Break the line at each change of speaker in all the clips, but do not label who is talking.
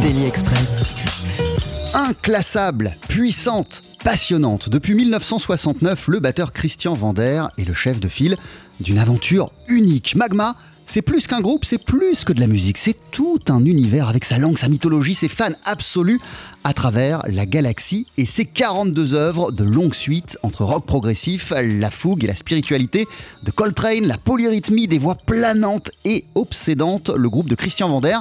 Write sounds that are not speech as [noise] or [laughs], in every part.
Daily Express.
Inclassable, puissante, passionnante. Depuis 1969, le batteur Christian Vander est le chef de file d'une aventure unique. Magma, c'est plus qu'un groupe, c'est plus que de la musique, c'est tout un univers avec sa langue, sa mythologie, ses fans absolus à travers la galaxie et ses 42 œuvres de longue suite entre rock progressif, la fougue et la spiritualité de Coltrane, la polyrythmie des voix planantes et obsédantes. Le groupe de Christian Vander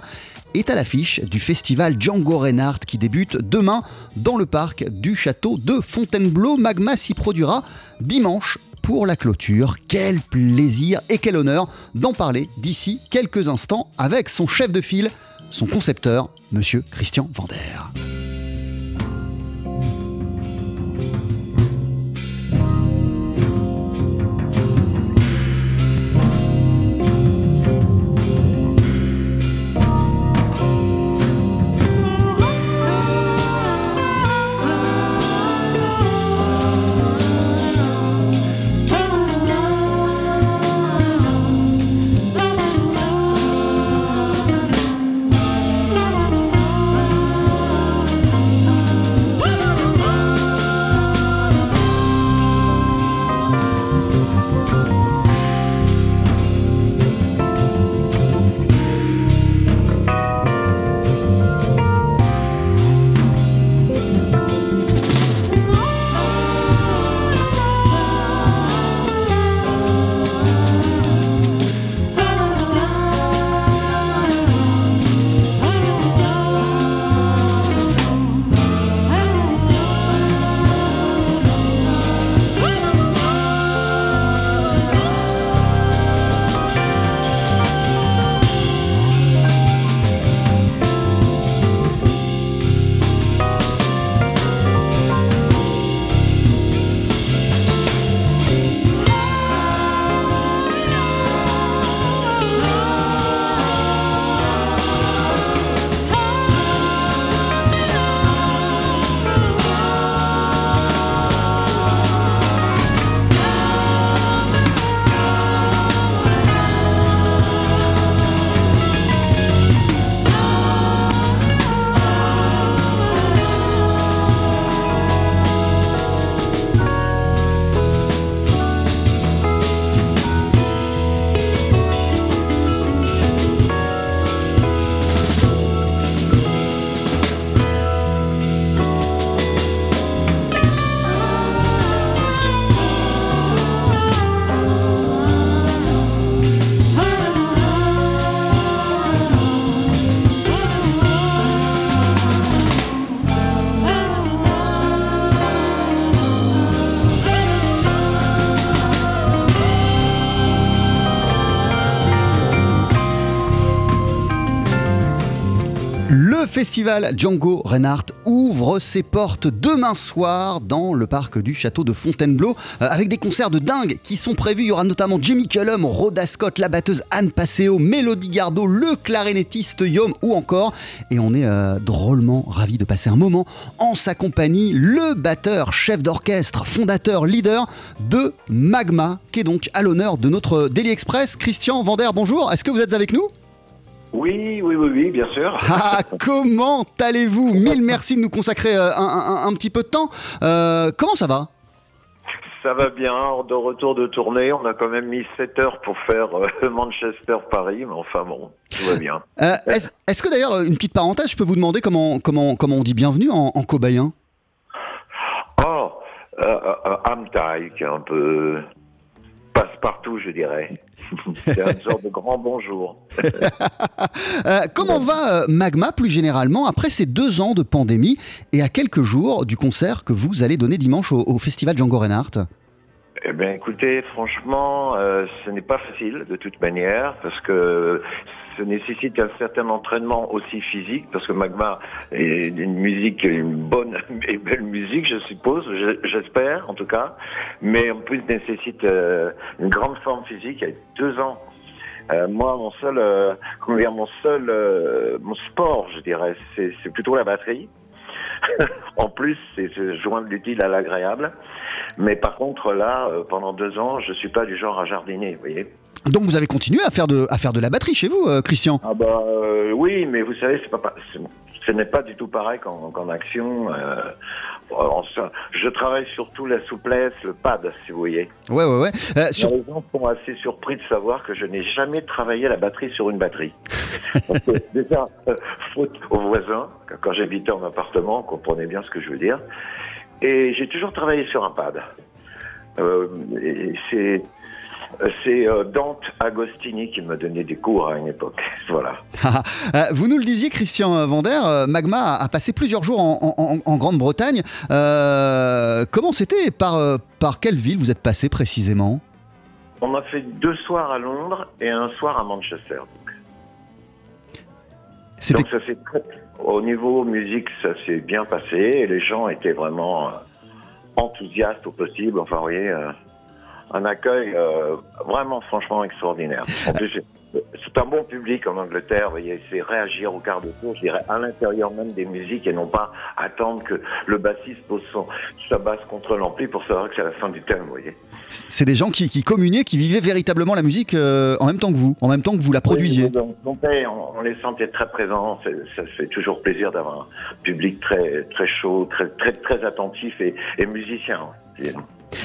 est à l'affiche du festival Django Reinhardt qui débute demain dans le parc du château de Fontainebleau. Magma s'y produira dimanche pour la clôture. Quel plaisir et quel honneur d'en parler d'ici quelques instants avec son chef de file, son concepteur, monsieur Christian Vander. Festival Django Reinhardt ouvre ses portes demain soir dans le parc du château de Fontainebleau euh, avec des concerts de dingue qui sont prévus. Il y aura notamment Jimmy Cullum, Rhoda Scott, la batteuse Anne Passeo, Mélodie Gardot, le clarinettiste Yom ou encore, et on est euh, drôlement ravis de passer un moment en sa compagnie, le batteur, chef d'orchestre, fondateur, leader de Magma, qui est donc à l'honneur de notre Daily Express. Christian Vander, bonjour, est-ce que vous êtes avec nous?
Oui, oui, oui, oui, bien sûr. [laughs]
Ah, comment allez-vous? Mille merci de nous consacrer euh, un, un- un petit peu de temps. Euh, comment ça va?
Ça va bien, de retour de tournée. On a quand même mis 7 heures pour faire euh, [laughs] Manchester-Paris, mais enfin bon, tout va bien.
Euh, Est-ce que d'ailleurs, une petite parenthèse, je peux vous demander comment, comment, comment on dit bienvenue en, en cobayen?
Oh, Amtai, qui est un peu passe-partout, je dirais. [laughs] C'est une sorte de grand bonjour. [laughs]
Euh, Comment va euh, Magma plus généralement après ces deux ans de pandémie et à quelques jours du concert que vous allez donner dimanche au, au festival Django Reinhardt?
Eh bien, écoutez, franchement, euh, ce n'est pas facile de toute manière parce que ça nécessite un certain entraînement aussi physique, parce que Magma est une musique, une bonne [laughs] et belle musique, je suppose, je- j'espère en tout cas, mais en plus nécessite euh, une grande forme physique. Deux ans, euh, moi, mon seul, euh, comment dire, mon seul, euh, mon sport, je dirais, c'est plutôt la batterie. [laughs] en plus, c'est joindre l'utile à l'agréable. Mais par contre, là, euh, pendant deux ans, je suis pas du genre à jardiner, vous voyez.
Donc vous avez continué à faire de, à faire de la batterie chez vous, euh, Christian
Ah bah euh, oui, mais vous savez, c'est pas, ce n'est pas du tout pareil qu'en action. euh, en- je travaille surtout la souplesse, le pad, si vous voyez.
Ouais, ouais, ouais. Euh, sur-
Les gens sont assez surpris de savoir que je n'ai jamais travaillé la batterie sur une batterie. [laughs] Parce que déjà, euh, faute aux voisins, quand- j'habitais en appartement, comprenez bien ce que je veux dire. Et j'ai toujours travaillé sur un pad. Euh, c'est c'est euh, Dante Agostini qui m'a donné des cours à une époque. [laughs] Voilà.
Euh, vous nous le disiez, Christian Vander, euh, Magma a, passé plusieurs jours en, en- en- en Grande-Bretagne. Euh, comment c'était? Par, par quelle ville vous êtes passé précisément?
On a fait deux soirs à Londres et un soir à Manchester. Donc ça s'est. Au niveau musique, ça s'est bien passé et les gens étaient vraiment enthousiastes au possible. Enfin, vous voyez, un accueil euh, vraiment franchement extraordinaire. En plus, c'est- un bon public en Angleterre. Vous voyez, c'est réagir au quart de tour, je dirais, à l'intérieur même des musiques et non pas attendre que le bassiste pose son, sa basse contre l'ampli pour savoir que c'est la fin du thème. Vous voyez.
c'est des gens qui, qui communiaient, qui vivaient véritablement la musique euh, en même temps que vous, en même temps que vous la produisiez.
Oui, donc, donc, ouais, on, on les sentait très présents. Ça fait toujours plaisir d'avoir un public très très chaud, très très très attentif et, et musicien. disons.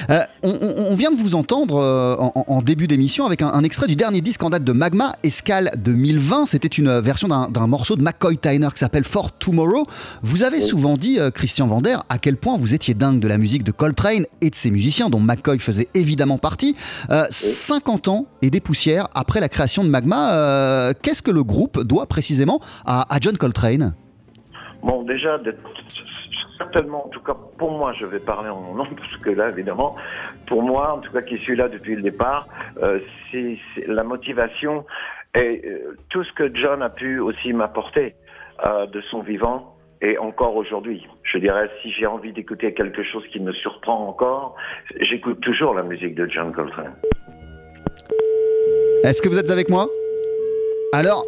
Euh, on, vient de vous entendre euh, en, début d'émission avec un, extrait du dernier disque en date de Magma, Escale 2020. C'était une version d'un morceau de McCoy Tyner qui s'appelle For Tomorrow. Vous avez souvent dit, euh, Christian Vander, à quel point vous étiez dingue de la musique de Coltrane et de ses musiciens, dont McCoy faisait évidemment partie. Euh, 50 ans et des poussières après la création de Magma, qu'est-ce que le groupe doit précisément à, John Coltrane?
Bon, déjà, certainement, en tout cas pour moi, je vais parler en mon nom, [laughs] parce que là, évidemment, pour moi, en tout cas qui suis là depuis le départ, euh, c'est la motivation et euh, tout ce que John a pu aussi m'apporter euh, de son vivant. Et encore aujourd'hui, je dirais, si j'ai envie d'écouter quelque chose qui me surprend encore, j'écoute toujours la musique de John Coltrane.
Est-ce que vous êtes avec moi? Alors,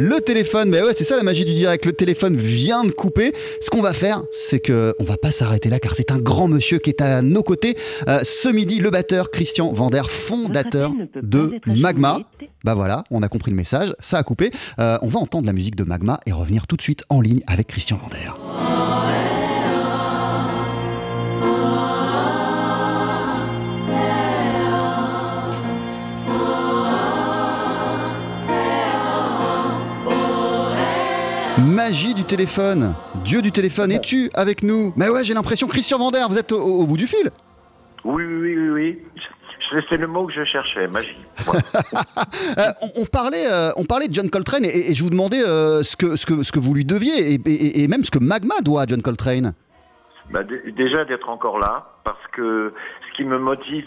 le téléphone, mais ouais, c'est ça la magie du direct. Le téléphone vient de couper. Ce qu'on va faire, c'est que on va pas s'arrêter là, car c'est un grand monsieur qui est à nos côtés. Euh, ce midi, le batteur Christian Vander, fondateur de Magma. Bah voilà, on a compris le message, ça a coupé. Euh, on va entendre la musique de Magma et revenir tout de suite en ligne avec Christian Vander. Magie du téléphone, Dieu du téléphone, es-tu avec nous? Mais ouais, j'ai l'impression, Christian Vander, vous êtes au, au bout du fil.
Oui, oui, oui, oui. C'est le mot que je cherchais, magie. [laughs]
Euh, on, on parlait, euh, on parlait de John Coltrane et, et je vous demandais euh, ce, que, ce, que, ce que vous lui deviez et, et- et même ce que Magma doit à John Coltrane.
Bah, dé- déjà d'être encore là, parce que ce qui me motive,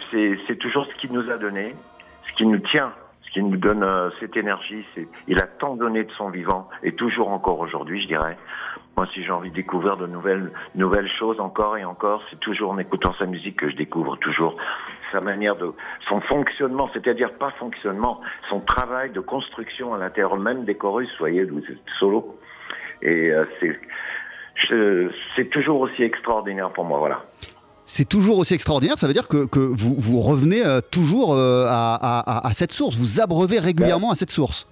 c'est toujours ce qu'il nous a donné, ce qui nous tient, qui nous donne euh, cette énergie. C'est il a tant donné de son vivant et toujours encore aujourd'hui, je dirais. Moi, si j'ai envie de découvrir de nouvelles nouvelles choses encore et encore, c'est toujours en écoutant sa musique que je découvre toujours sa manière de son fonctionnement, c'est-à-dire pas fonctionnement, son travail de construction à l'intérieur même des chorus, soyez solo. Et euh, c'est je- c'est toujours aussi extraordinaire pour moi, voilà.
C'est toujours aussi extraordinaire, ça veut dire que, que vous, vous revenez euh, toujours euh, à, à- à- à cette source, vous abreuvez régulièrement à cette source.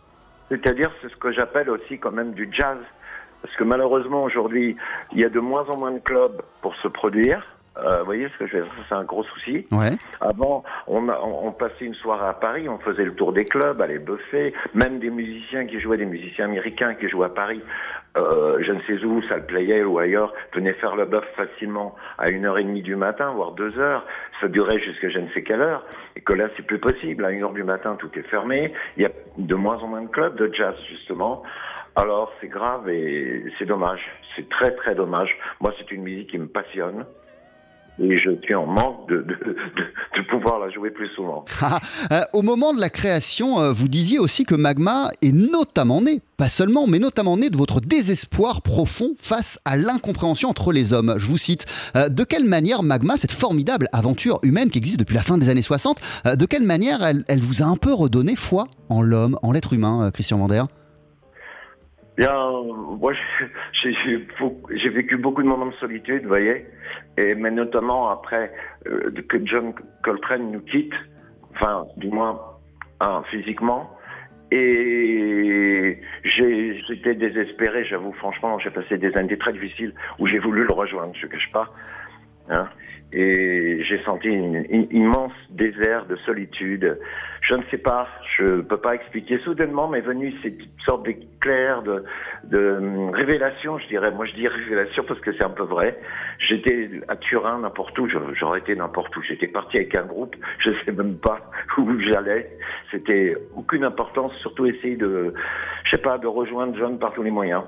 C'est-à-dire, c'est ce que j'appelle aussi quand même du jazz. Parce que malheureusement, aujourd'hui, il y a de moins en moins de clubs pour se produire. Euh, vous voyez ce que je veux dire Ça, c'est un gros souci.
Ouais.
Avant, on, a- on, on passait une soirée à Paris, on faisait le tour des clubs, allait buffer, même des musiciens qui jouaient, des musiciens américains qui jouaient à Paris, euh, je ne sais où, salle Playel ou ailleurs, venaient faire le bœuf facilement à une heure et demie du matin, voire deux heures. Ça durait jusqu'à je ne sais quelle heure. Et que là, c'est plus possible. À une heure du matin, tout est fermé. Il y a de moins en moins de clubs de jazz, justement. Alors, c'est grave et c'est dommage. C'est très, très dommage. Moi, c'est une musique qui me passionne et je suis en manque de, de, de, pouvoir la jouer plus souvent. [laughs]
Ah, euh, au moment de la création, euh, vous disiez aussi que Magma est notamment né, pas seulement, mais notamment né de votre désespoir profond face à l'incompréhension entre les hommes. Je vous cite, euh, de quelle manière Magma, cette formidable aventure humaine qui existe depuis la fin des années 60, de quelle manière elle, elle, vous a un peu redonné foi en l'homme, en l'être humain, Christian Vander?
Bien, moi, [laughs] j'ai vécu beaucoup de moments de solitude, vous voyez, mais notamment après euh, que John Coltrane nous quitte, enfin, du moins, hein, physiquement, et j'étais désespéré, j'avoue, franchement, j'ai passé des années très difficiles où j'ai voulu le rejoindre, je ne cache pas. Hein et j'ai senti une, immense désert de solitude. Je ne sais pas, je ne peux pas expliquer. Soudainement m'est venue cette sorte d'éclair de, de révélation, je dirais. Moi, je dis révélation parce que c'est un peu vrai. J'étais à Turin, n'importe où. J'aurais été n'importe où. J'étais parti avec un groupe. Je ne sais même pas [laughs] où j'allais. C'était aucune importance. Surtout essayer de, je sais pas, de rejoindre John par tous les moyens.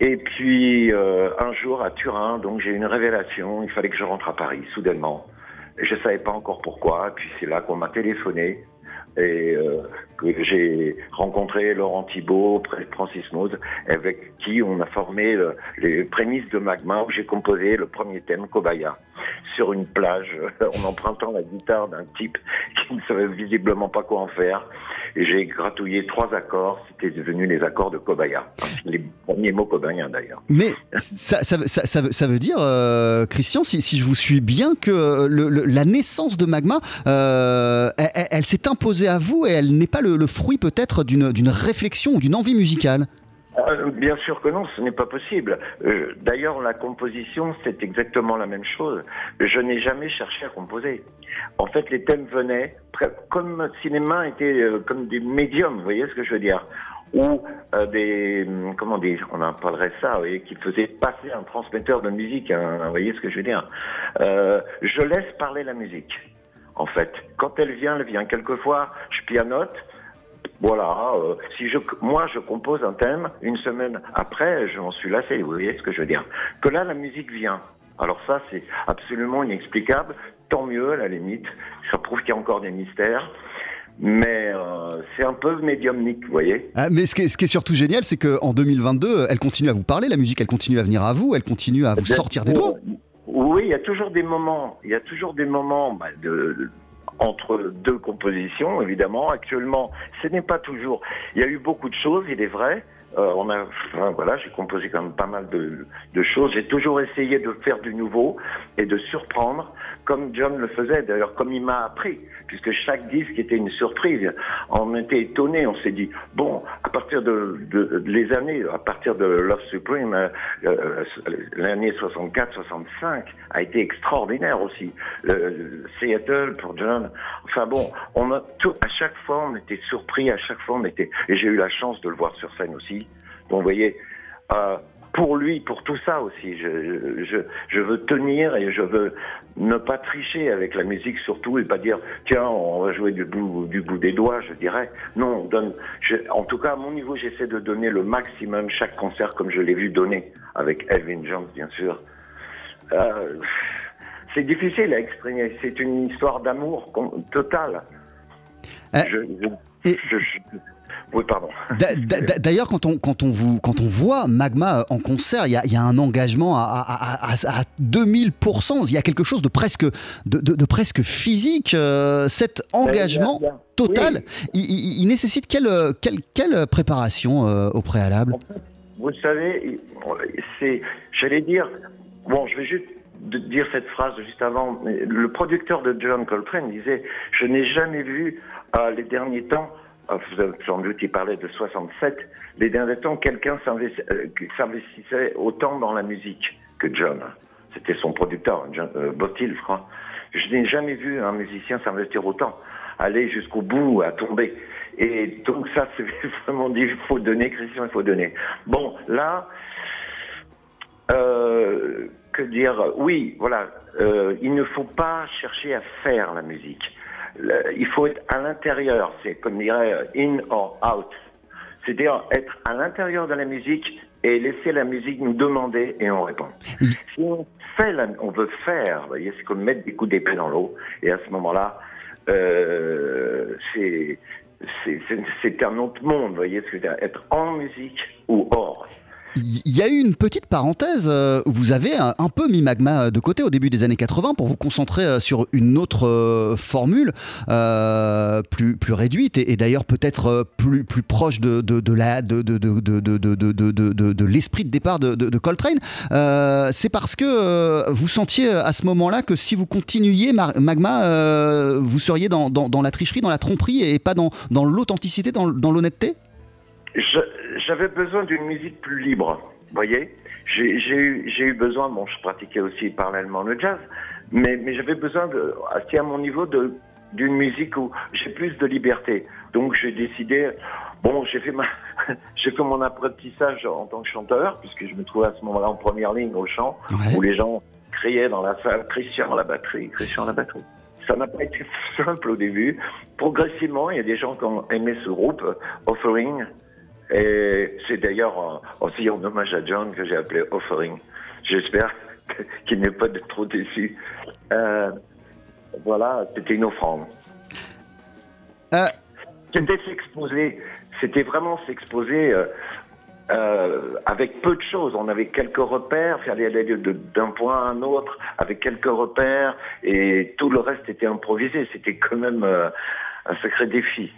Et puis euh, un jour à Turin, donc j'ai une révélation, il fallait que je rentre à Paris soudainement. Je savais pas encore pourquoi. Puis c'est là qu'on m'a téléphoné et euh, que j'ai rencontré Laurent Thibault, Francis Mose, avec qui on a formé le, les prémices de Magma, où j'ai composé le premier thème, Kobaya, sur une plage, [laughs] en empruntant la guitare d'un type qui ne savait visiblement pas quoi en faire. Et j'ai gratouillé trois accords, c'était devenu les accords de Kobaya. Les premiers mots kobayens d'ailleurs.
Mais ça, veut dire, euh, Christian, si, je vous suis bien, que la naissance de Magma, euh, elle s'est imposée à vous et elle n'est pas le fruit peut-être d'une réflexion ou d'une envie musicale
euh, Bien sûr que non, ce n'est pas possible. Euh, d'ailleurs, la composition, c'est exactement la même chose. Je n'ai jamais cherché à composer. En fait, les thèmes venaient comme le cinéma était euh, comme des médiums, vous voyez ce que je veux dire ou des comment dire, on en parlerait ça, vous voyez, qui faisait passer un transmetteur de musique, hein, vous voyez ce que je veux dire. je laisse parler la musique, en fait. Quand elle vient, elle vient. Quelquefois, je pianote, voilà, euh, si je, moi je compose un thème, une semaine après, je m'en suis lassé, vous voyez ce que je veux dire. Que là, la musique vient. Alors ça, c'est absolument inexplicable. Tant mieux, à la limite. Ça prouve qu'il y a encore des mystères. Mais euh, c'est un peu médiumnique, vous voyez.
Ah, mais ce qui, est, ce qui, est, surtout génial, c'est qu'en 2022, elle continue à vous parler, la musique, elle continue à venir à vous, elle continue à vous sortir des doigts.
Oui, il y a toujours des moments, il y a toujours des moments bah, entre deux compositions, évidemment. Actuellement, ce n'est pas toujours. Il y a eu beaucoup de choses, il est vrai. Euh, on a, voilà, j'ai composé quand même pas mal de choses. J'ai toujours essayé de faire du nouveau et de surprendre, comme John le faisait. D'ailleurs, comme il m'a appris, puisque chaque disque était une surprise. On était étonnés. On s'est dit, bon, à partir de, les années, à partir de Love Supreme, euh, euh l'année 64-65 a été extraordinaire aussi. Le, Seattle pour John. Enfin bon, on a tout. À chaque fois, on était surpris. À chaque fois, on était. Et j'ai eu la chance de le voir sur scène aussi. Donc, vous voyez, euh, pour lui, pour tout ça aussi, je, je, je, veux tenir et je veux ne pas tricher avec la musique surtout et pas dire tiens on va jouer du bout, du bout des doigts, je dirais. Non, on donne. Je, en tout cas à mon niveau, j'essaie de donner le maximum chaque concert comme je l'ai vu donner avec Elvin Jones bien sûr. Euh, c'est difficile à exprimer. C'est une histoire d'amour totale.
Euh, je,
oui, pardon.
D'ailleurs, quand on, quand, on vous, quand on voit Magma en concert, il y a, y a, un engagement à, à, à, 2000%. Il y a quelque chose de presque, de, de, presque physique. Euh, cet engagement total, il, il, nécessite quelle, quelle, quelle préparation euh, au préalable?
Vous savez, c'est, j'allais dire, bon, je vais juste dire cette phrase juste avant. Le producteur de John Coltrane disait Je n'ai jamais vu euh, les derniers temps sans doute parlé de 67, les derniers temps, quelqu'un euh, s'investissait autant dans la musique que John. C'était son producteur, John, euh, je crois. Je n'ai jamais vu un musicien s'investir autant, aller jusqu'au bout, à tomber. Et donc ça, c'est [laughs] vraiment dit, il faut donner, Christian, il faut donner. Bon, là, euh, que dire? Oui, voilà, euh, il ne faut pas chercher à faire la musique il faut être à l'intérieur, c'est comme dirait in or out. C'est-à-dire être à l'intérieur de la musique et laisser la musique nous demander et on répond. Si on fait, la- on veut faire, voyez, c'est comme mettre des coups d'épée dans l'eau. Et à ce moment-là, euh, c'est un autre monde, voyez ce que je veux dire, être en musique ou hors.
Il y a eu une petite parenthèse où vous avez un, peu mis Magma de côté au début des années 80 pour vous concentrer sur une autre formule euh, plus, plus réduite et, d'ailleurs peut-être plus, plus proche de, de, de la, de, de, l'esprit de départ de, de, Coltrane. Euh, C'est parce que vous sentiez à ce moment-là que si vous continuiez Magma, vous seriez dans, dans, dans, la tricherie, dans la tromperie et pas dans, l'authenticité, dans, l'honnêteté
j'avais besoin d'une musique plus libre, vous voyez. J'ai j'ai eu, j'ai eu besoin, bon, je pratiquais aussi parallèlement le jazz, mais, mais j'avais besoin, de, à mon niveau, de d'une musique où j'ai plus de liberté. Donc j'ai décidé, bon, j'ai fait ma, [laughs] j'ai fait mon apprentissage en tant que chanteur, puisque je me trouvais à ce moment-là en première ligne au chant,
Ouais.
où les gens criaient dans la salle, Christian la batterie, Christian la batterie. Ça n'a pas été [laughs] simple au début. Progressivement, il y a des gens qui ont aimé ce groupe, Offering, et c'est d'ailleurs aussi en hommage à John que j'ai appelé Offering. J'espère qu'il n'est pas de- trop déçu. Euh, voilà, c'était une offrande.
Euh,
C'était s'exposer, c'était vraiment s'exposer euh, euh, avec peu de choses. On avait quelques repères, fallait aller d'un point à un autre avec quelques repères, et tout le reste était improvisé. C'était quand même un sacré défi.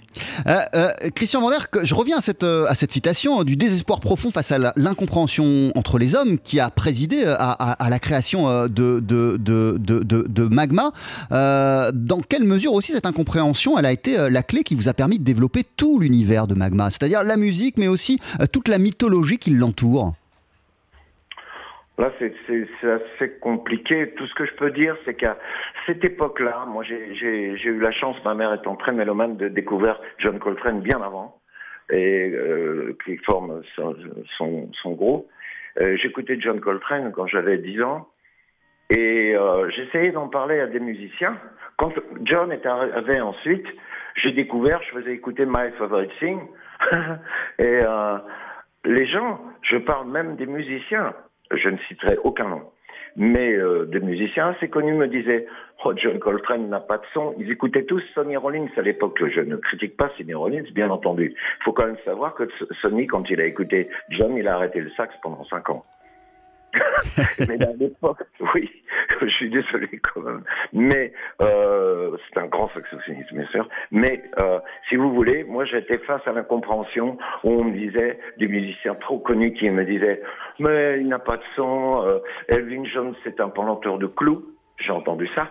Euh, euh, Christian Vander, je reviens à cette, euh, à cette citation du désespoir profond face à l'incompréhension entre les hommes qui a présidé à, la création de, de, de, de, de- Magma. Dans quelle mesure aussi cette incompréhension elle a été la clé qui vous a permis de développer tout l'univers de Magma, c'est-à-dire la musique mais aussi toute la mythologie qui l'entoure
C'est assez compliqué. Tout ce que je peux dire, c'est qu'à cette époque-là, moi, j'ai eu la chance, ma mère étant très mélomane, de découvrir John Coltrane bien avant, et euh, qui forme son, son, son groupe. Euh, J'écoutais John Coltrane quand j'avais 10 ans, et euh, j'essayais d'en parler à des musiciens. Quand John est arrivé ensuite, j'ai découvert, je faisais écouter My Favorite Thing, [laughs] et euh, les gens, je parle même des musiciens, je ne citerai aucun nom, mais euh, des musiciens assez connus me disaient Oh, John Coltrane n'a pas de son. Ils écoutaient tous Sonny Rollins à l'époque. Je ne critique pas Sonny Rollins, bien entendu. Il faut quand même savoir que Sonny, quand il a écouté John, il a arrêté le sax pendant cinq ans. [laughs] mais à l'époque, oui, [laughs] je suis désolé quand même. Mais euh, c'est un grand saxophoniste, bien sûr. Mais euh, si vous voulez, moi j'étais face à l'incompréhension où on me disait des musiciens trop connus qui me disaient mais il n'a pas de son. euh, Elvin Jones c'est un pendanteur de clous. J'ai entendu ça.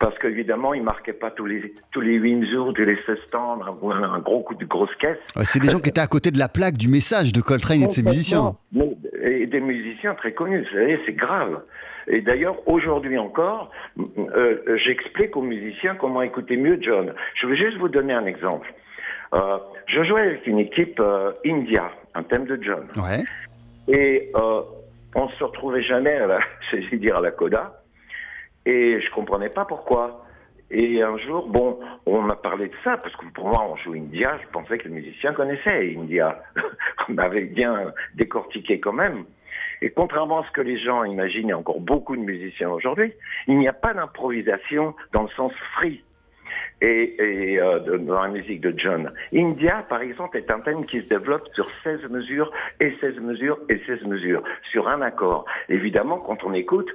Parce qu'évidemment, il marquait pas tous les tous les 8 mesures, tous les 16 temps, un, un gros coup de grosse caisse.
Ouais, C'est des gens qui étaient à côté de la plaque du message de Coltrane et de ses musiciens.
Mais- et des musiciens très connus, vous savez, c'est grave. Et d'ailleurs, aujourd'hui encore, euh, j'explique aux musiciens comment écouter mieux John. Je vais juste vous donner un exemple. Euh, je jouais avec une équipe euh, India, un thème de John.
Ouais.
Et on se retrouvait jamais, à la, [laughs] j'allais dire à la coda, et je comprenais pas pourquoi. Et un jour, bon, on m'a parlé de ça, parce que pour moi, on joue India, je pensais que les musiciens connaissaient India. [laughs] on avait bien décortiqué quand même. Et contrairement à ce que les gens imaginent, et encore beaucoup de musiciens aujourd'hui, il n'y a pas d'improvisation dans le sens free et, euh, dans la musique de John. India, par exemple, est un thème qui se développe sur 16 mesures et 16 mesures et 16 mesures, sur un accord. Évidemment, quand on écoute,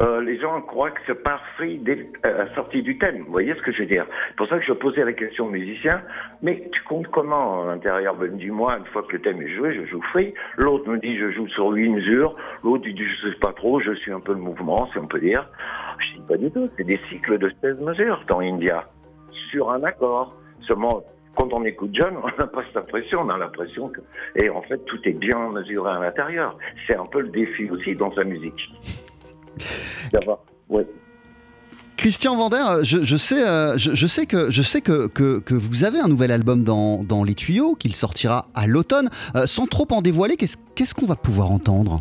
euh, les gens croient que c'est free dès euh, la sortie du thème. Vous voyez ce que je veux dire? C'est pour ça que je posais la question aux musiciens, mais tu comptes comment à l'intérieur ben, Dis-moi, une fois que le thème est joué, je joue free. L'autre me dit, je joue sur 8 mesures. L'autre, dit, je sais pas trop, je suis un peu le mouvement, si on peut dire. Je dis, pas du tout, c'est des cycles de 16 mesures dans India sur un accord. Seulement, quand on écoute John, on n'a pas cette impression, on a l'impression que, et en fait, tout est bien mesuré à l'intérieur. C'est un peu le défi aussi dans sa musique. Ouais.
Christian Vander, je, je sais, euh, je, je sais, que, je sais que, que, que vous avez un nouvel album dans, dans les tuyaux, qu'il sortira à l'automne. Euh, sans trop en dévoiler, qu'est-ce qu'on va pouvoir entendre?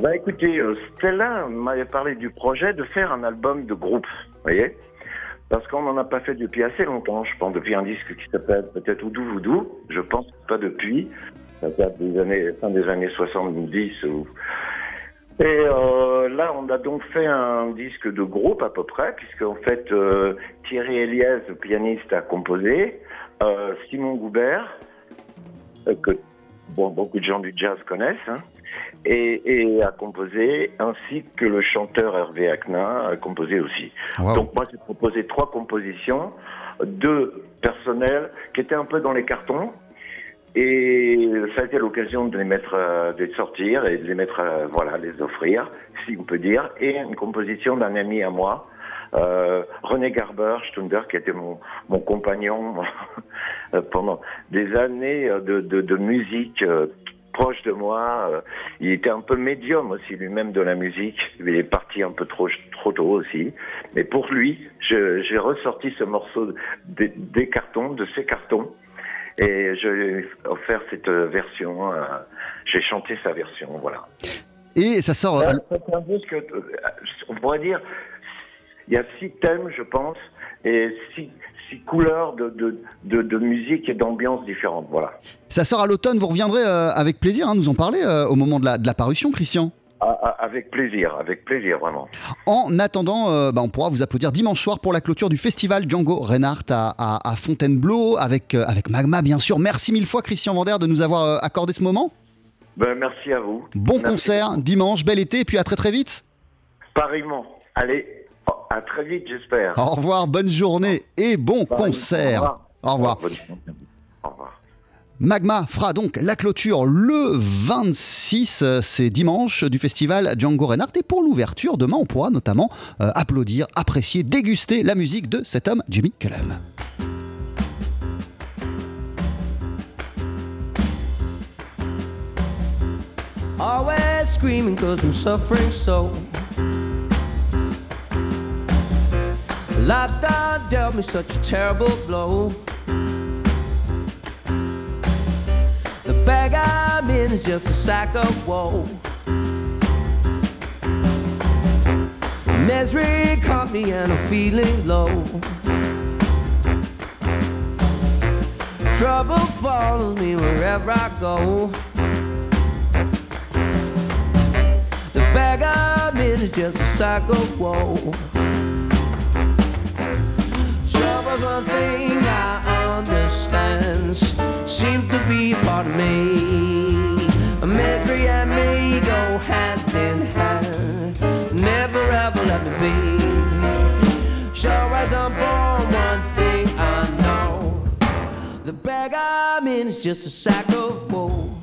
Bah écoutez, euh, Stella m'avait parlé du projet de faire un album de groupe, vous voyez? Parce qu'on n'en a pas fait depuis assez longtemps, je pense, depuis un disque qui s'appelle peut-être Oudou Voudou, je pense pas depuis. Ça date des années, fin des années 70. Ou... Et euh, là, on a donc fait un disque de groupe à peu près, puisque en fait, euh, Thierry Elias, le pianiste, a composé, euh, Simon Goubert, que bon, beaucoup de gens du jazz connaissent, hein, et, et a composé, ainsi que le chanteur Hervé Aknin a composé aussi.
Wow.
Donc moi, j'ai proposé trois compositions, deux personnelles qui étaient un peu dans les cartons, et ça a été l'occasion de les mettre, euh, de les sortir et de les mettre, euh, voilà, les offrir, si on peut dire, et une composition d'un ami à moi, euh, René Garber, Stunder, qui était mon, mon compagnon [laughs] pendant des années euh, de, de, de musique euh, proche de moi. Euh, Il était un peu médium aussi lui-même de la musique. Il est parti un peu trop, trop tôt aussi. Mais pour lui, j'ai ressorti ce morceau des, des cartons, de ces cartons. Et je lui ai offert cette euh, version. euh, J'ai chanté sa version, voilà.
Et ça sort. euh,
C'est un disque, euh, on pourrait dire, il y a six thèmes, je pense, et six, six couleurs de, de, de, de musique et d'ambiance différentes, voilà.
Ça sort à l'automne, vous reviendrez euh, avec plaisir hein, nous en parler au moment de la, de la parution, Christian.
Ah, ah, Avec plaisir, avec plaisir, vraiment.
En attendant, euh, bah, on pourra vous applaudir dimanche soir pour la clôture du festival Django Reinhardt à, à- à Fontainebleau avec, euh, avec Magma, bien sûr. Merci mille fois, Christian Vander, de nous avoir euh, accordé ce moment.
Ben, merci à vous.
Bon
Merci.
concert, dimanche, bel été, et puis à très très vite.
Pareillement. Allez, à très vite, j'espère.
Au revoir, bonne journée et bon concert. Au revoir.
Bonne journée. Au revoir.
Magma fera donc la clôture le 26, euh, c'est dimanche, du festival Django Reinhardt. Et pour l'ouverture, demain, on pourra notamment euh, applaudir, apprécier, déguster la musique de cet homme, Jimmy Cullum.
Bag I'm in is just a sack of woe. Misery caught me and I'm feeling low. Trouble follows me wherever I go. The bag I'm in is just a sack of woe. Trouble's one thing I understand. Seems to be part of me. Misery and me go hand in hand. Never ever let me be. Sure as I'm born, one thing I know. The bag I'm in is just a sack of woe.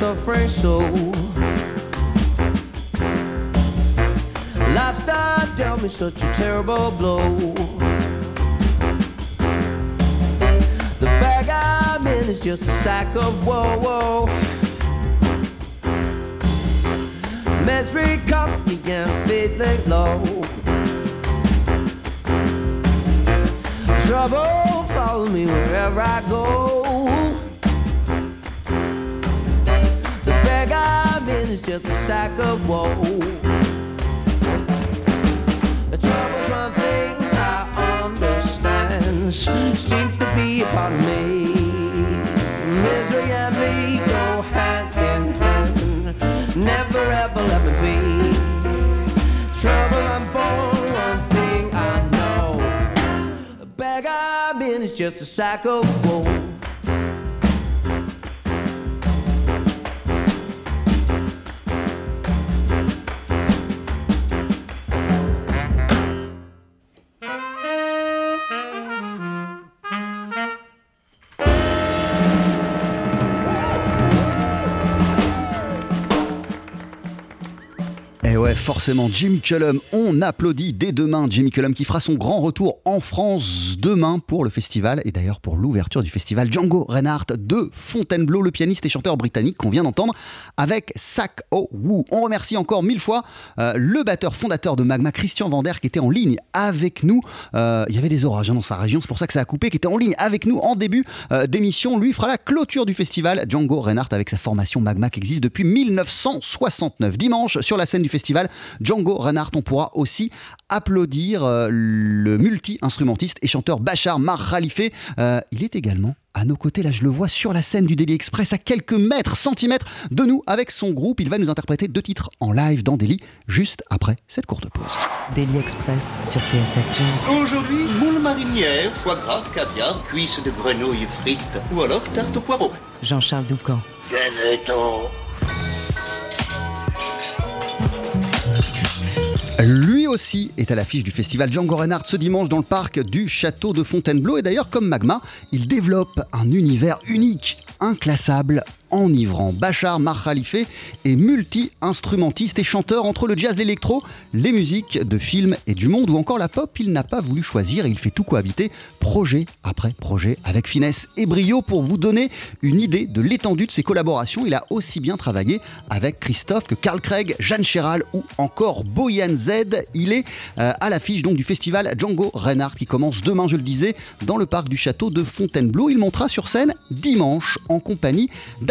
Suffering so. Lifestyle dealt me such a terrible blow. The bag I'm in is just a sack of woe. woe. Misery caught me and feeling low. Trouble follow me wherever I go. is just a sack of woe. The trouble's one thing I understand seems to be upon me. Misery and me go hand in hand. Never ever let me be. Trouble I'm born, one thing I know. The bag I'm in is just a sack of
woe. Forcément, Jimmy Cullum, on applaudit dès demain Jimmy Cullum qui fera son grand retour en France demain pour le festival et d'ailleurs pour l'ouverture du festival Django Reinhardt de Fontainebleau, le pianiste et chanteur britannique qu'on vient d'entendre avec Sack O Woo. On remercie encore mille fois euh, le batteur fondateur de Magma, Christian Vander, qui était en ligne avec nous. Euh, il y avait des orages hein, dans sa région, c'est pour ça que ça a coupé, qui était en ligne avec nous en début euh, d'émission. Lui fera la clôture du festival Django Reinhardt avec sa formation Magma qui existe depuis 1969. Dimanche, sur la scène du festival Django Reinhardt, on pourra aussi applaudir euh, le multi-instrumentiste et chanteur Bachar Mar. Euh, il est également à nos côtés, là je le vois sur la scène du Daily Express, à quelques mètres, centimètres de nous, avec son groupe. Il va nous interpréter deux titres en live dans Daily, juste après cette courte pause.
Daily Express sur TSF Jazz.
Aujourd'hui, moule marinière, foie gras, caviar, cuisses de grenouille frites ou alors tarte au poireau.
Jean-Charles Doucan.
Venez-t'en.
Lui aussi est à l'affiche du festival Django Reinhardt ce dimanche dans le parc du château de Fontainebleau. Et d'ailleurs, comme Magma, il développe un univers unique, inclassable, enivrant. Bachar Mar Khalife est multi-instrumentiste et chanteur entre le jazz, l'électro, les musiques de films et du monde ou encore la pop. Il n'a pas voulu choisir et il fait tout cohabiter, projet après projet, avec finesse et brio pour vous donner une idée de l'étendue de ses collaborations. Il a aussi bien travaillé avec Christophe que Carl Craig, Jeanne Chéral ou encore Boyan Z. Il est euh, à l'affiche donc du festival Django Reinhardt qui commence demain, je le disais, dans le parc du château de Fontainebleau. Il montera sur scène dimanche en compagnie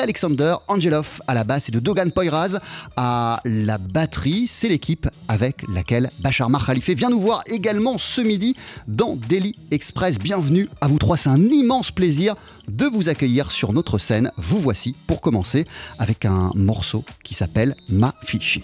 d'Alexander Angelov à la basse et de Dogan Poyraz à la batterie. C'est l'équipe avec laquelle Bachar Mar Khalife vient nous voir également ce midi dans Daily Express. Bienvenue à vous trois, c'est un immense plaisir de vous accueillir sur notre scène. Vous voici pour commencer avec un morceau qui s'appelle Ma Fichi.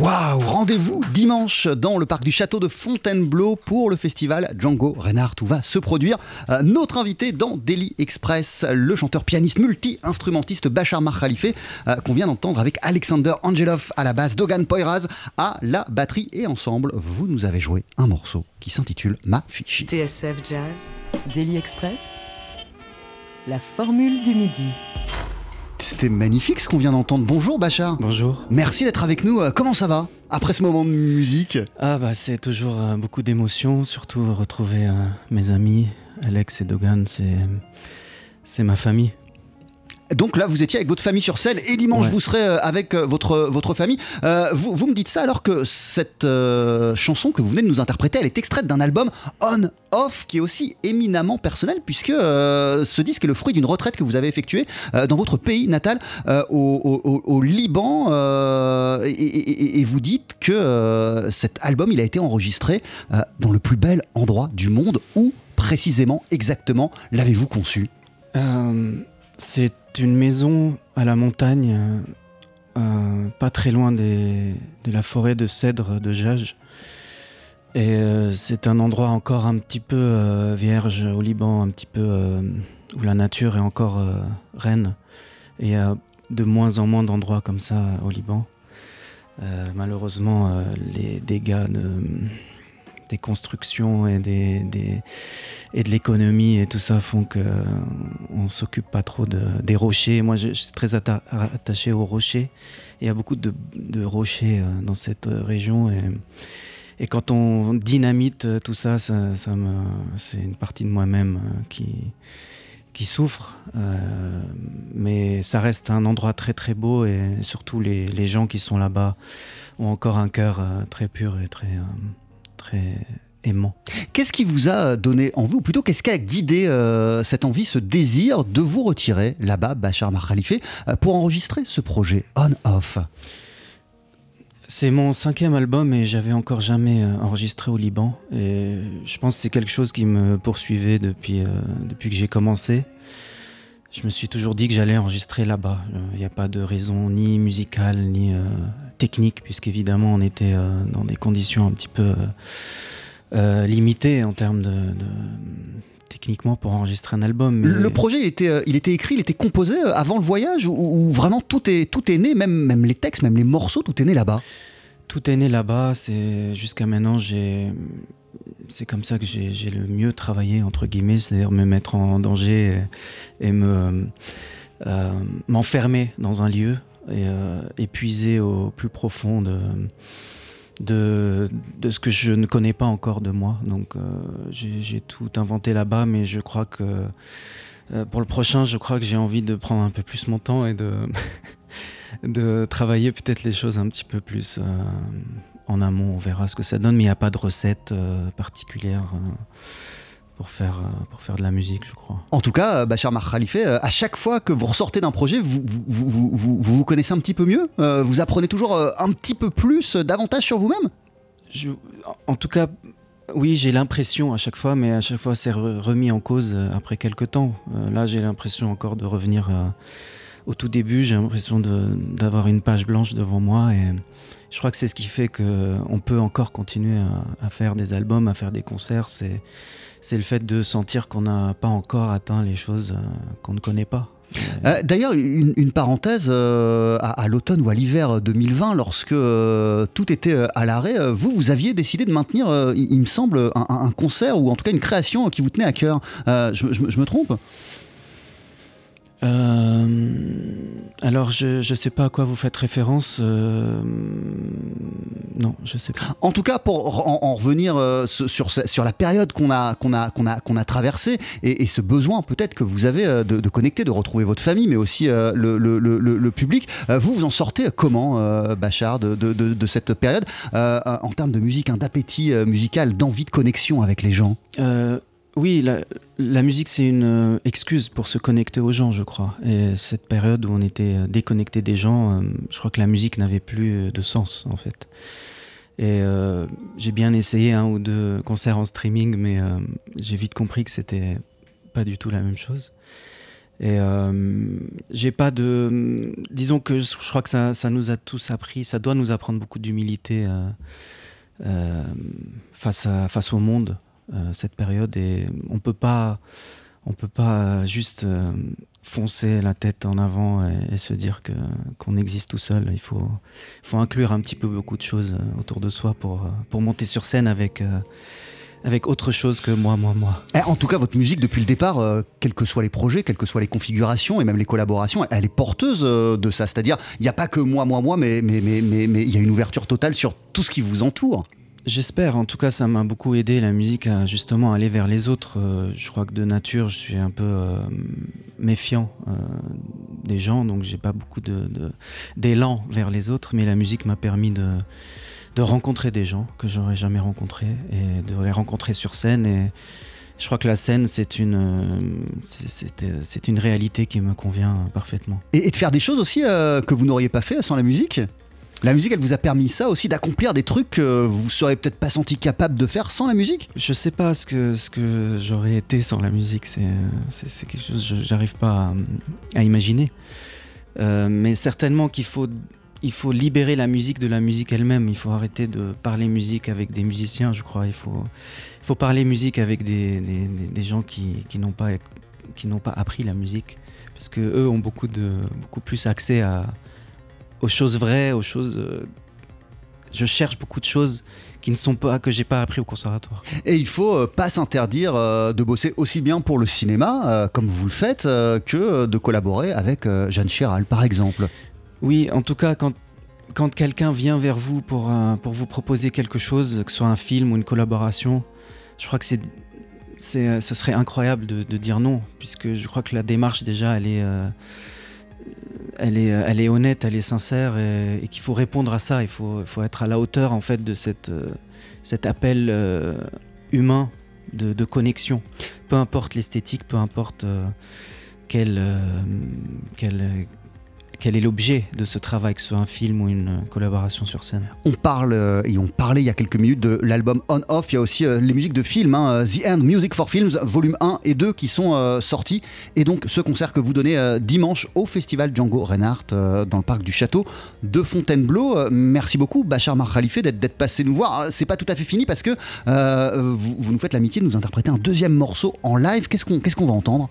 Waouh Rendez-vous dimanche dans le parc du château de Fontainebleau pour le festival Django Reinhardt où va se produire euh, notre invité dans Daily Express, le chanteur pianiste multi-instrumentiste Bachar Mar euh, qu'on vient d'entendre avec Alexander Angelov à la basse, Dogan Poiraz à la batterie et ensemble vous nous avez joué un morceau qui s'intitule Ma Fichi.
TSF Jazz, Daily Express, la formule du midi.
C'était magnifique ce qu'on vient d'entendre. Bonjour Bachar.
Bonjour.
Merci d'être avec nous. Euh, Comment ça va après ce moment de musique
Ah bah c'est toujours euh, beaucoup d'émotions, surtout retrouver euh, mes amis, Alex et Dogan, c'est c'est ma famille.
Donc là, vous étiez avec votre famille sur scène et dimanche,
Ouais.
vous serez euh, avec euh, votre, votre famille. Euh, vous, vous me dites ça alors que cette euh, chanson que vous venez de nous interpréter, elle est extraite d'un album On Off qui est aussi éminemment personnel puisque euh, ce disque est le fruit d'une retraite que vous avez effectuée euh, dans votre pays natal euh, au, au- au- au Liban euh, et, et- et- et vous dites que euh, cet album il a été enregistré euh, dans le plus bel endroit du monde où précisément exactement l'avez-vous conçu?
Euh, c'est une maison à la montagne, euh, euh, pas très loin de la forêt de cèdres de Jage. Et euh, c'est un endroit encore un petit peu vierge au Liban, un petit peu où la nature est encore reine. Et il y a de moins en moins d'endroits comme ça au Liban. Malheureusement, les dégâts de- des constructions et de l'économie et tout ça font que euh, on s'occupe pas trop de, des rochers. Moi, je, suis très atta- attaché aux rochers. Il y a beaucoup de, rochers euh, dans cette euh, région et, quand on dynamite tout ça, c'est une partie de moi-même qui souffre, mais ça reste un endroit très très beau et surtout les, gens qui sont là-bas ont encore un cœur très pur et très très aimant.
Qu'est-ce qui vous a donné envie, ou plutôt qu'est-ce qui a guidé euh, cette envie, ce désir de vous retirer là-bas, Bachar Mar euh, pour enregistrer ce projet On-Off
C'est mon cinquième album et j'avais encore jamais euh, enregistré au Liban. Et je pense que c'est quelque chose qui me poursuivait depuis, euh, que j'ai commencé. Je me suis toujours dit que j'allais enregistrer là-bas. Il n'y a pas de raison ni musicale ni euh, technique, puisqu'évidemment on était euh, dans des conditions un petit peu euh, euh, limitées en termes de, de- techniquement pour enregistrer un album. mais-
Le projet, il était, il était écrit, il était composé avant le voyage, ou, ou vraiment tout est, tout est né, même, même les textes, même les morceaux, tout est né là-bas?
Tout est né là-bas. C'est jusqu'à maintenant, j'ai, c'est comme ça que j'ai, j'ai le mieux travaillé entre guillemets, c'est-à-dire me mettre en danger et, et me euh, m'enfermer dans un lieu et euh, au plus profond de, de ce que je ne connais pas encore de moi. Donc euh, j'ai, tout inventé là-bas, mais je crois que euh, pour le prochain, je crois que j'ai envie de prendre un peu plus mon temps et de [laughs] de travailler peut-être les choses un petit peu plus euh, en amont. On verra ce que ça donne, mais il n'y a pas de recette particulière pour, faire, euh, pour faire de la musique, je crois.
En tout cas, euh, Bachar Mar Khalife, euh, à chaque fois que vous ressortez d'un projet, vous vous, vous, vous- vous- vous vous connaissez un petit peu mieux Vous apprenez toujours un petit peu plus, davantage sur vous-même?
En tout cas, oui, j'ai l'impression à chaque fois, mais à chaque fois c'est re- remis en cause après quelques temps. Là, j'ai l'impression encore de revenir au tout début. J'ai l'impression de- d'avoir une page blanche devant moi et je crois que c'est ce qui fait qu'on peut encore continuer à, à faire des albums, à faire des concerts. C'est c'est le fait de sentir qu'on n'a pas encore atteint les choses euh, qu'on ne connaît pas.
Euh, D'ailleurs, une, parenthèse, euh, à, l'automne ou à l'hiver 2020, lorsque tout était à l'arrêt, vous, vous aviez décidé de maintenir, il, me semble, un, concert ou en tout cas une création qui vous tenait à cœur. Je, me- trompe?
Alors, je ne sais pas à quoi vous faites référence. euh, non, je sais pas.
En tout cas, pour en, en revenir euh, sur, la période qu'on a, qu'on a, qu'on a, qu'on a traversée et, et ce besoin peut-être que vous avez euh, de, de connecter, de retrouver votre famille, mais aussi euh, le, le- le- le- le public, euh, vous vous en sortez comment, euh, Bachar, de, de- de- de cette période, euh, euh, en termes de musique, hein, d'appétit euh, musical, d'envie de connexion avec les gens?
Euh, oui, la, musique, c'est une euh, excuse pour se connecter aux gens, je crois. Et cette période où on était euh, déconnecté des gens, euh, je crois que la musique n'avait plus de sens, en fait. Et j'ai bien essayé un ou deux concerts en streaming, mais j'ai vite compris que c'était pas du tout la même chose. Et j'ai pas de. Disons que je crois que ça, nous a tous appris, ça doit nous apprendre beaucoup d'humilité face, au monde, cette période. Et on peut pas, on peut pas juste euh, foncer la tête en avant et, et se dire que, qu'on existe tout seul. Il faut, il faut inclure un petit peu beaucoup de choses euh, autour de soi pour, euh, pour monter sur scène avec. euh, avec autre chose que moi, moi, moi.
Eh, En tout cas, votre musique, depuis le départ, euh, quels que soient les projets, quelles que soient les configurations et même les collaborations, elle est porteuse euh, de ça. C'est-à-dire, il n'y a pas que moi, moi, moi, mais mais mais mais mais il y a une ouverture totale sur tout ce qui vous entoure.
J'espère, en tout cas ça m'a beaucoup aidé la musique à justement aller vers les autres. Euh, je crois que de nature je suis un peu euh, méfiant euh, des gens, donc j'ai pas beaucoup de- de- d'élan vers les autres, mais la musique m'a permis de, de rencontrer des gens que j'aurais jamais rencontrés et de les rencontrer sur scène. Et je crois que la scène c'est une, une réalité qui me convient parfaitement.
Et, et de faire des choses aussi que vous n'auriez pas fait sans la musique? La musique, elle vous a permis ça aussi, d'accomplir des trucs que vous seriez peut-être pas senti capable de faire sans la musique
Je sais pas ce que, ce que j'aurais été sans la musique, c'est quelque chose que j'arrive pas à, imaginer. Euh, mais certainement qu'il faut, il faut libérer la musique de la musique elle-même. Il faut arrêter de parler musique avec des musiciens, je crois. Il faut, il faut parler musique avec des, des- des- gens qui, qui n'ont pas, pas appris la musique. Parce que eux ont beaucoup, de, beaucoup plus accès à, aux choses vraies, aux choses. euh, je cherche beaucoup de choses qui ne sont pas que j'ai pas appris au conservatoire.
Et il faut euh, pas s'interdire euh, de bosser aussi bien pour le cinéma, comme vous le faites, que de collaborer avec Jeanne Chéral, par exemple.
Oui, en tout cas, quand, quand quelqu'un vient vers vous pour, pour vous proposer quelque chose, que ce soit un film ou une collaboration, je crois que c'est, c'est, ce serait incroyable de, de dire non, puisque je crois que la démarche déjà, elle est, euh, elle est, euh, elle est honnête, elle est sincère, et, qu'il faut répondre à ça. Il faut, être à la hauteur en fait de euh, cet appel euh, humain de, connexion. Peu importe l'esthétique, peu importe euh, quel, euh, quel, quel est l'objet de ce travail, que ce soit un film ou une euh, collaboration sur scène.
On parle, euh, et on parlait il y a quelques minutes de l'album On Off. Il y a aussi euh, les musiques de films, hein, The End Music for Films, volume 1 et 2 qui sont euh, sortis. Et donc ce concert que vous donnez dimanche au festival Django Reinhardt dans le parc du château de Fontainebleau. Merci beaucoup, Bachar Mar Khalife, d'être passé nous voir. C'est pas tout à fait fini parce que vous, nous faites l'amitié de nous interpréter un deuxième morceau en live. Qu'est-ce qu'on va entendre?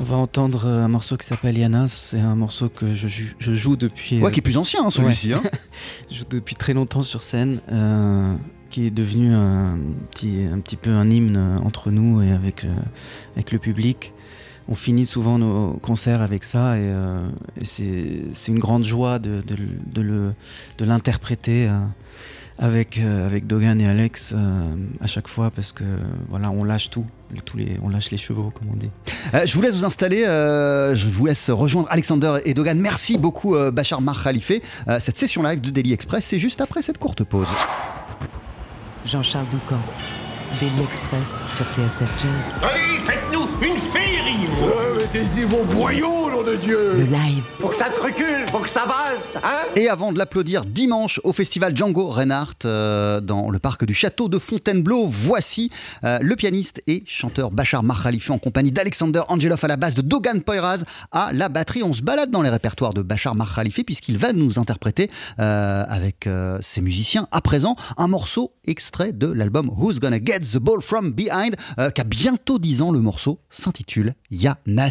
On va entendre euh, un morceau qui s'appelle Yana, c'est un morceau que je, joue depuis...
Ouais,
euh,
qui est plus ancien hein, celui-ci. hein. [laughs]
je joue depuis très longtemps sur scène, euh, qui est devenu un petit, un petit peu un hymne entre nous et avec, euh, avec le public. On finit souvent nos concerts avec ça et, et c'est une grande joie de, de le- de le- de l'interpréter avec, euh, avec Dogan et Alex euh, à chaque fois parce que voilà, on lâche tout, tous les, on lâche les chevaux comme on dit.
Euh, je vous laisse vous installer, euh, je vous laisse rejoindre Alexander et Dogan. Merci beaucoup euh, Bachar Mar Khalife. Euh, cette session live de Daily Express, c'est juste après cette courte pause.
Jean-Charles Doucan, Daily Express sur TSF Jazz.
Allez, faites-nous une Mettez-y vos boyaux, nom de Dieu
Le live.
Faut que ça te recule, faut que ça valse, hein
Et avant de l'applaudir dimanche au festival Django Reinhardt euh, dans le parc du château de Fontainebleau, voici euh, le pianiste et chanteur Bachar Mar Khalife en compagnie d'Alexander Angelov à la basse, de Dogan Poiraz à la batterie. On se balade dans les répertoires de Bachar Mar Khalife puisqu'il va nous interpréter euh, avec ses musiciens à présent un morceau extrait de l'album Who's Gonna Get the Ball From Behind euh, qui a bientôt 10 ans. Le morceau s'intitule Yana.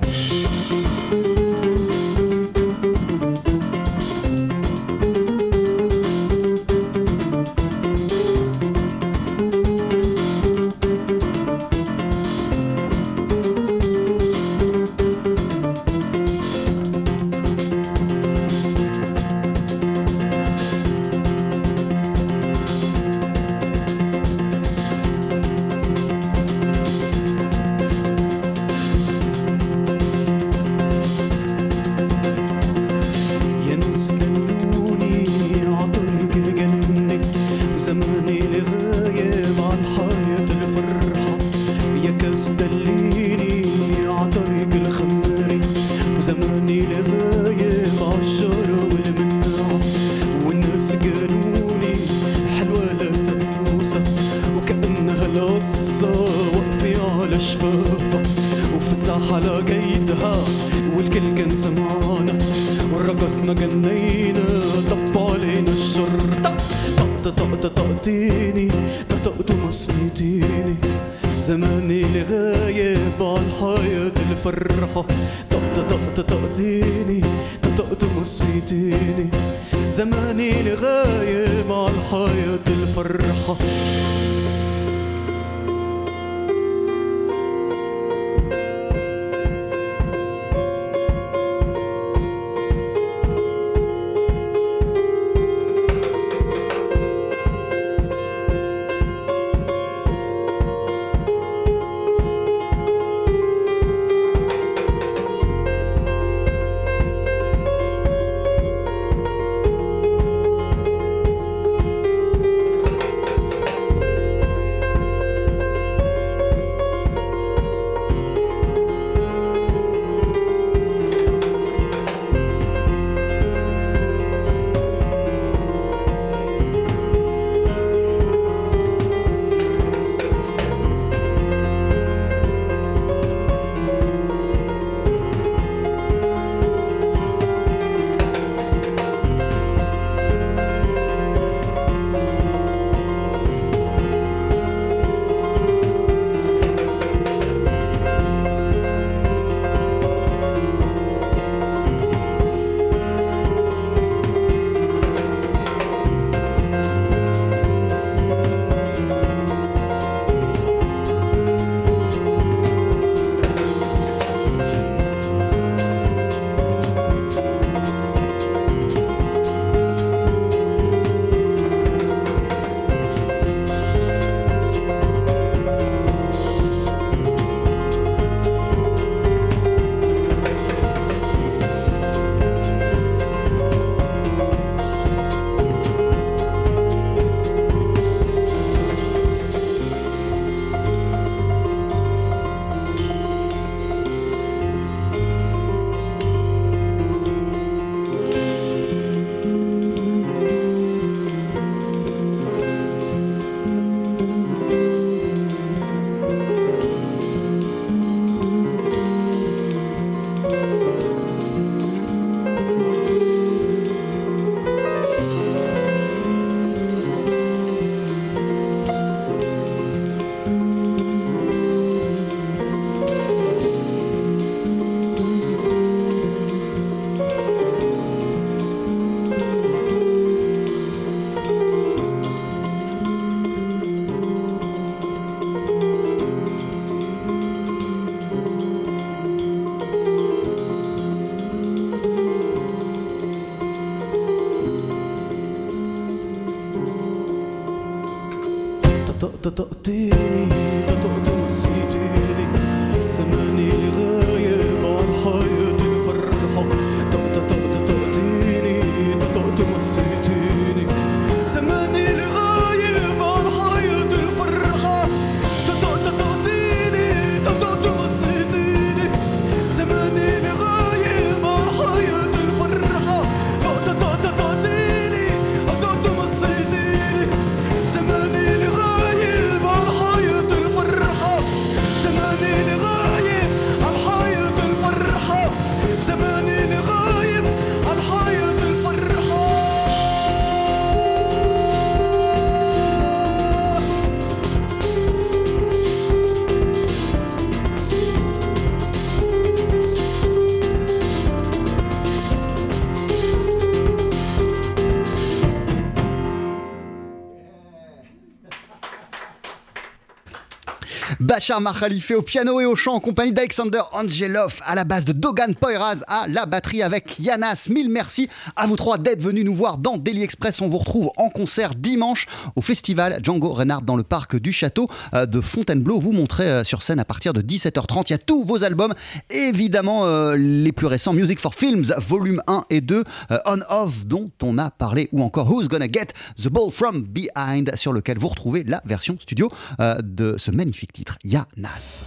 طمطيني نطقت مصيتيني. زماني الغايب حياة الفرحة. طقت طقت طقتيني نطقت مصيتيني. زماني الغايب حياة الفرحة.
Bachar Makhalife au piano et au chant en compagnie d'Alexander Angelov à la base de Dogan Poiraz à la batterie avec Yanas. Mille merci à vous trois d'être venus nous voir dans Daily Express. On vous retrouve concert dimanche au festival Django Reinhardt dans le parc du château euh, de Fontainebleau. Vous montrez euh, sur scène à partir de 17h30. Il y a tous vos albums, évidemment euh, les plus récents Music for Films, volume 1 et 2, euh, On Off dont on a parlé, ou encore Who's Gonna Get the Ball from Behind sur lequel vous retrouvez la version studio de ce magnifique titre, Yanas.